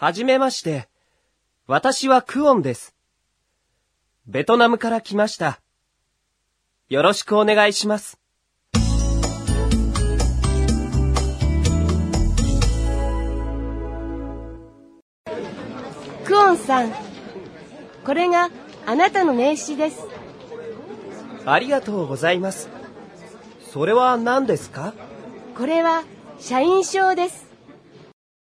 はじめまして。私はクオンです。ベトナムから来ました。よろしくお願いします。クオンさん、これがあなたの名刺です。ありがとうございます。それは何ですか？これは社員証です。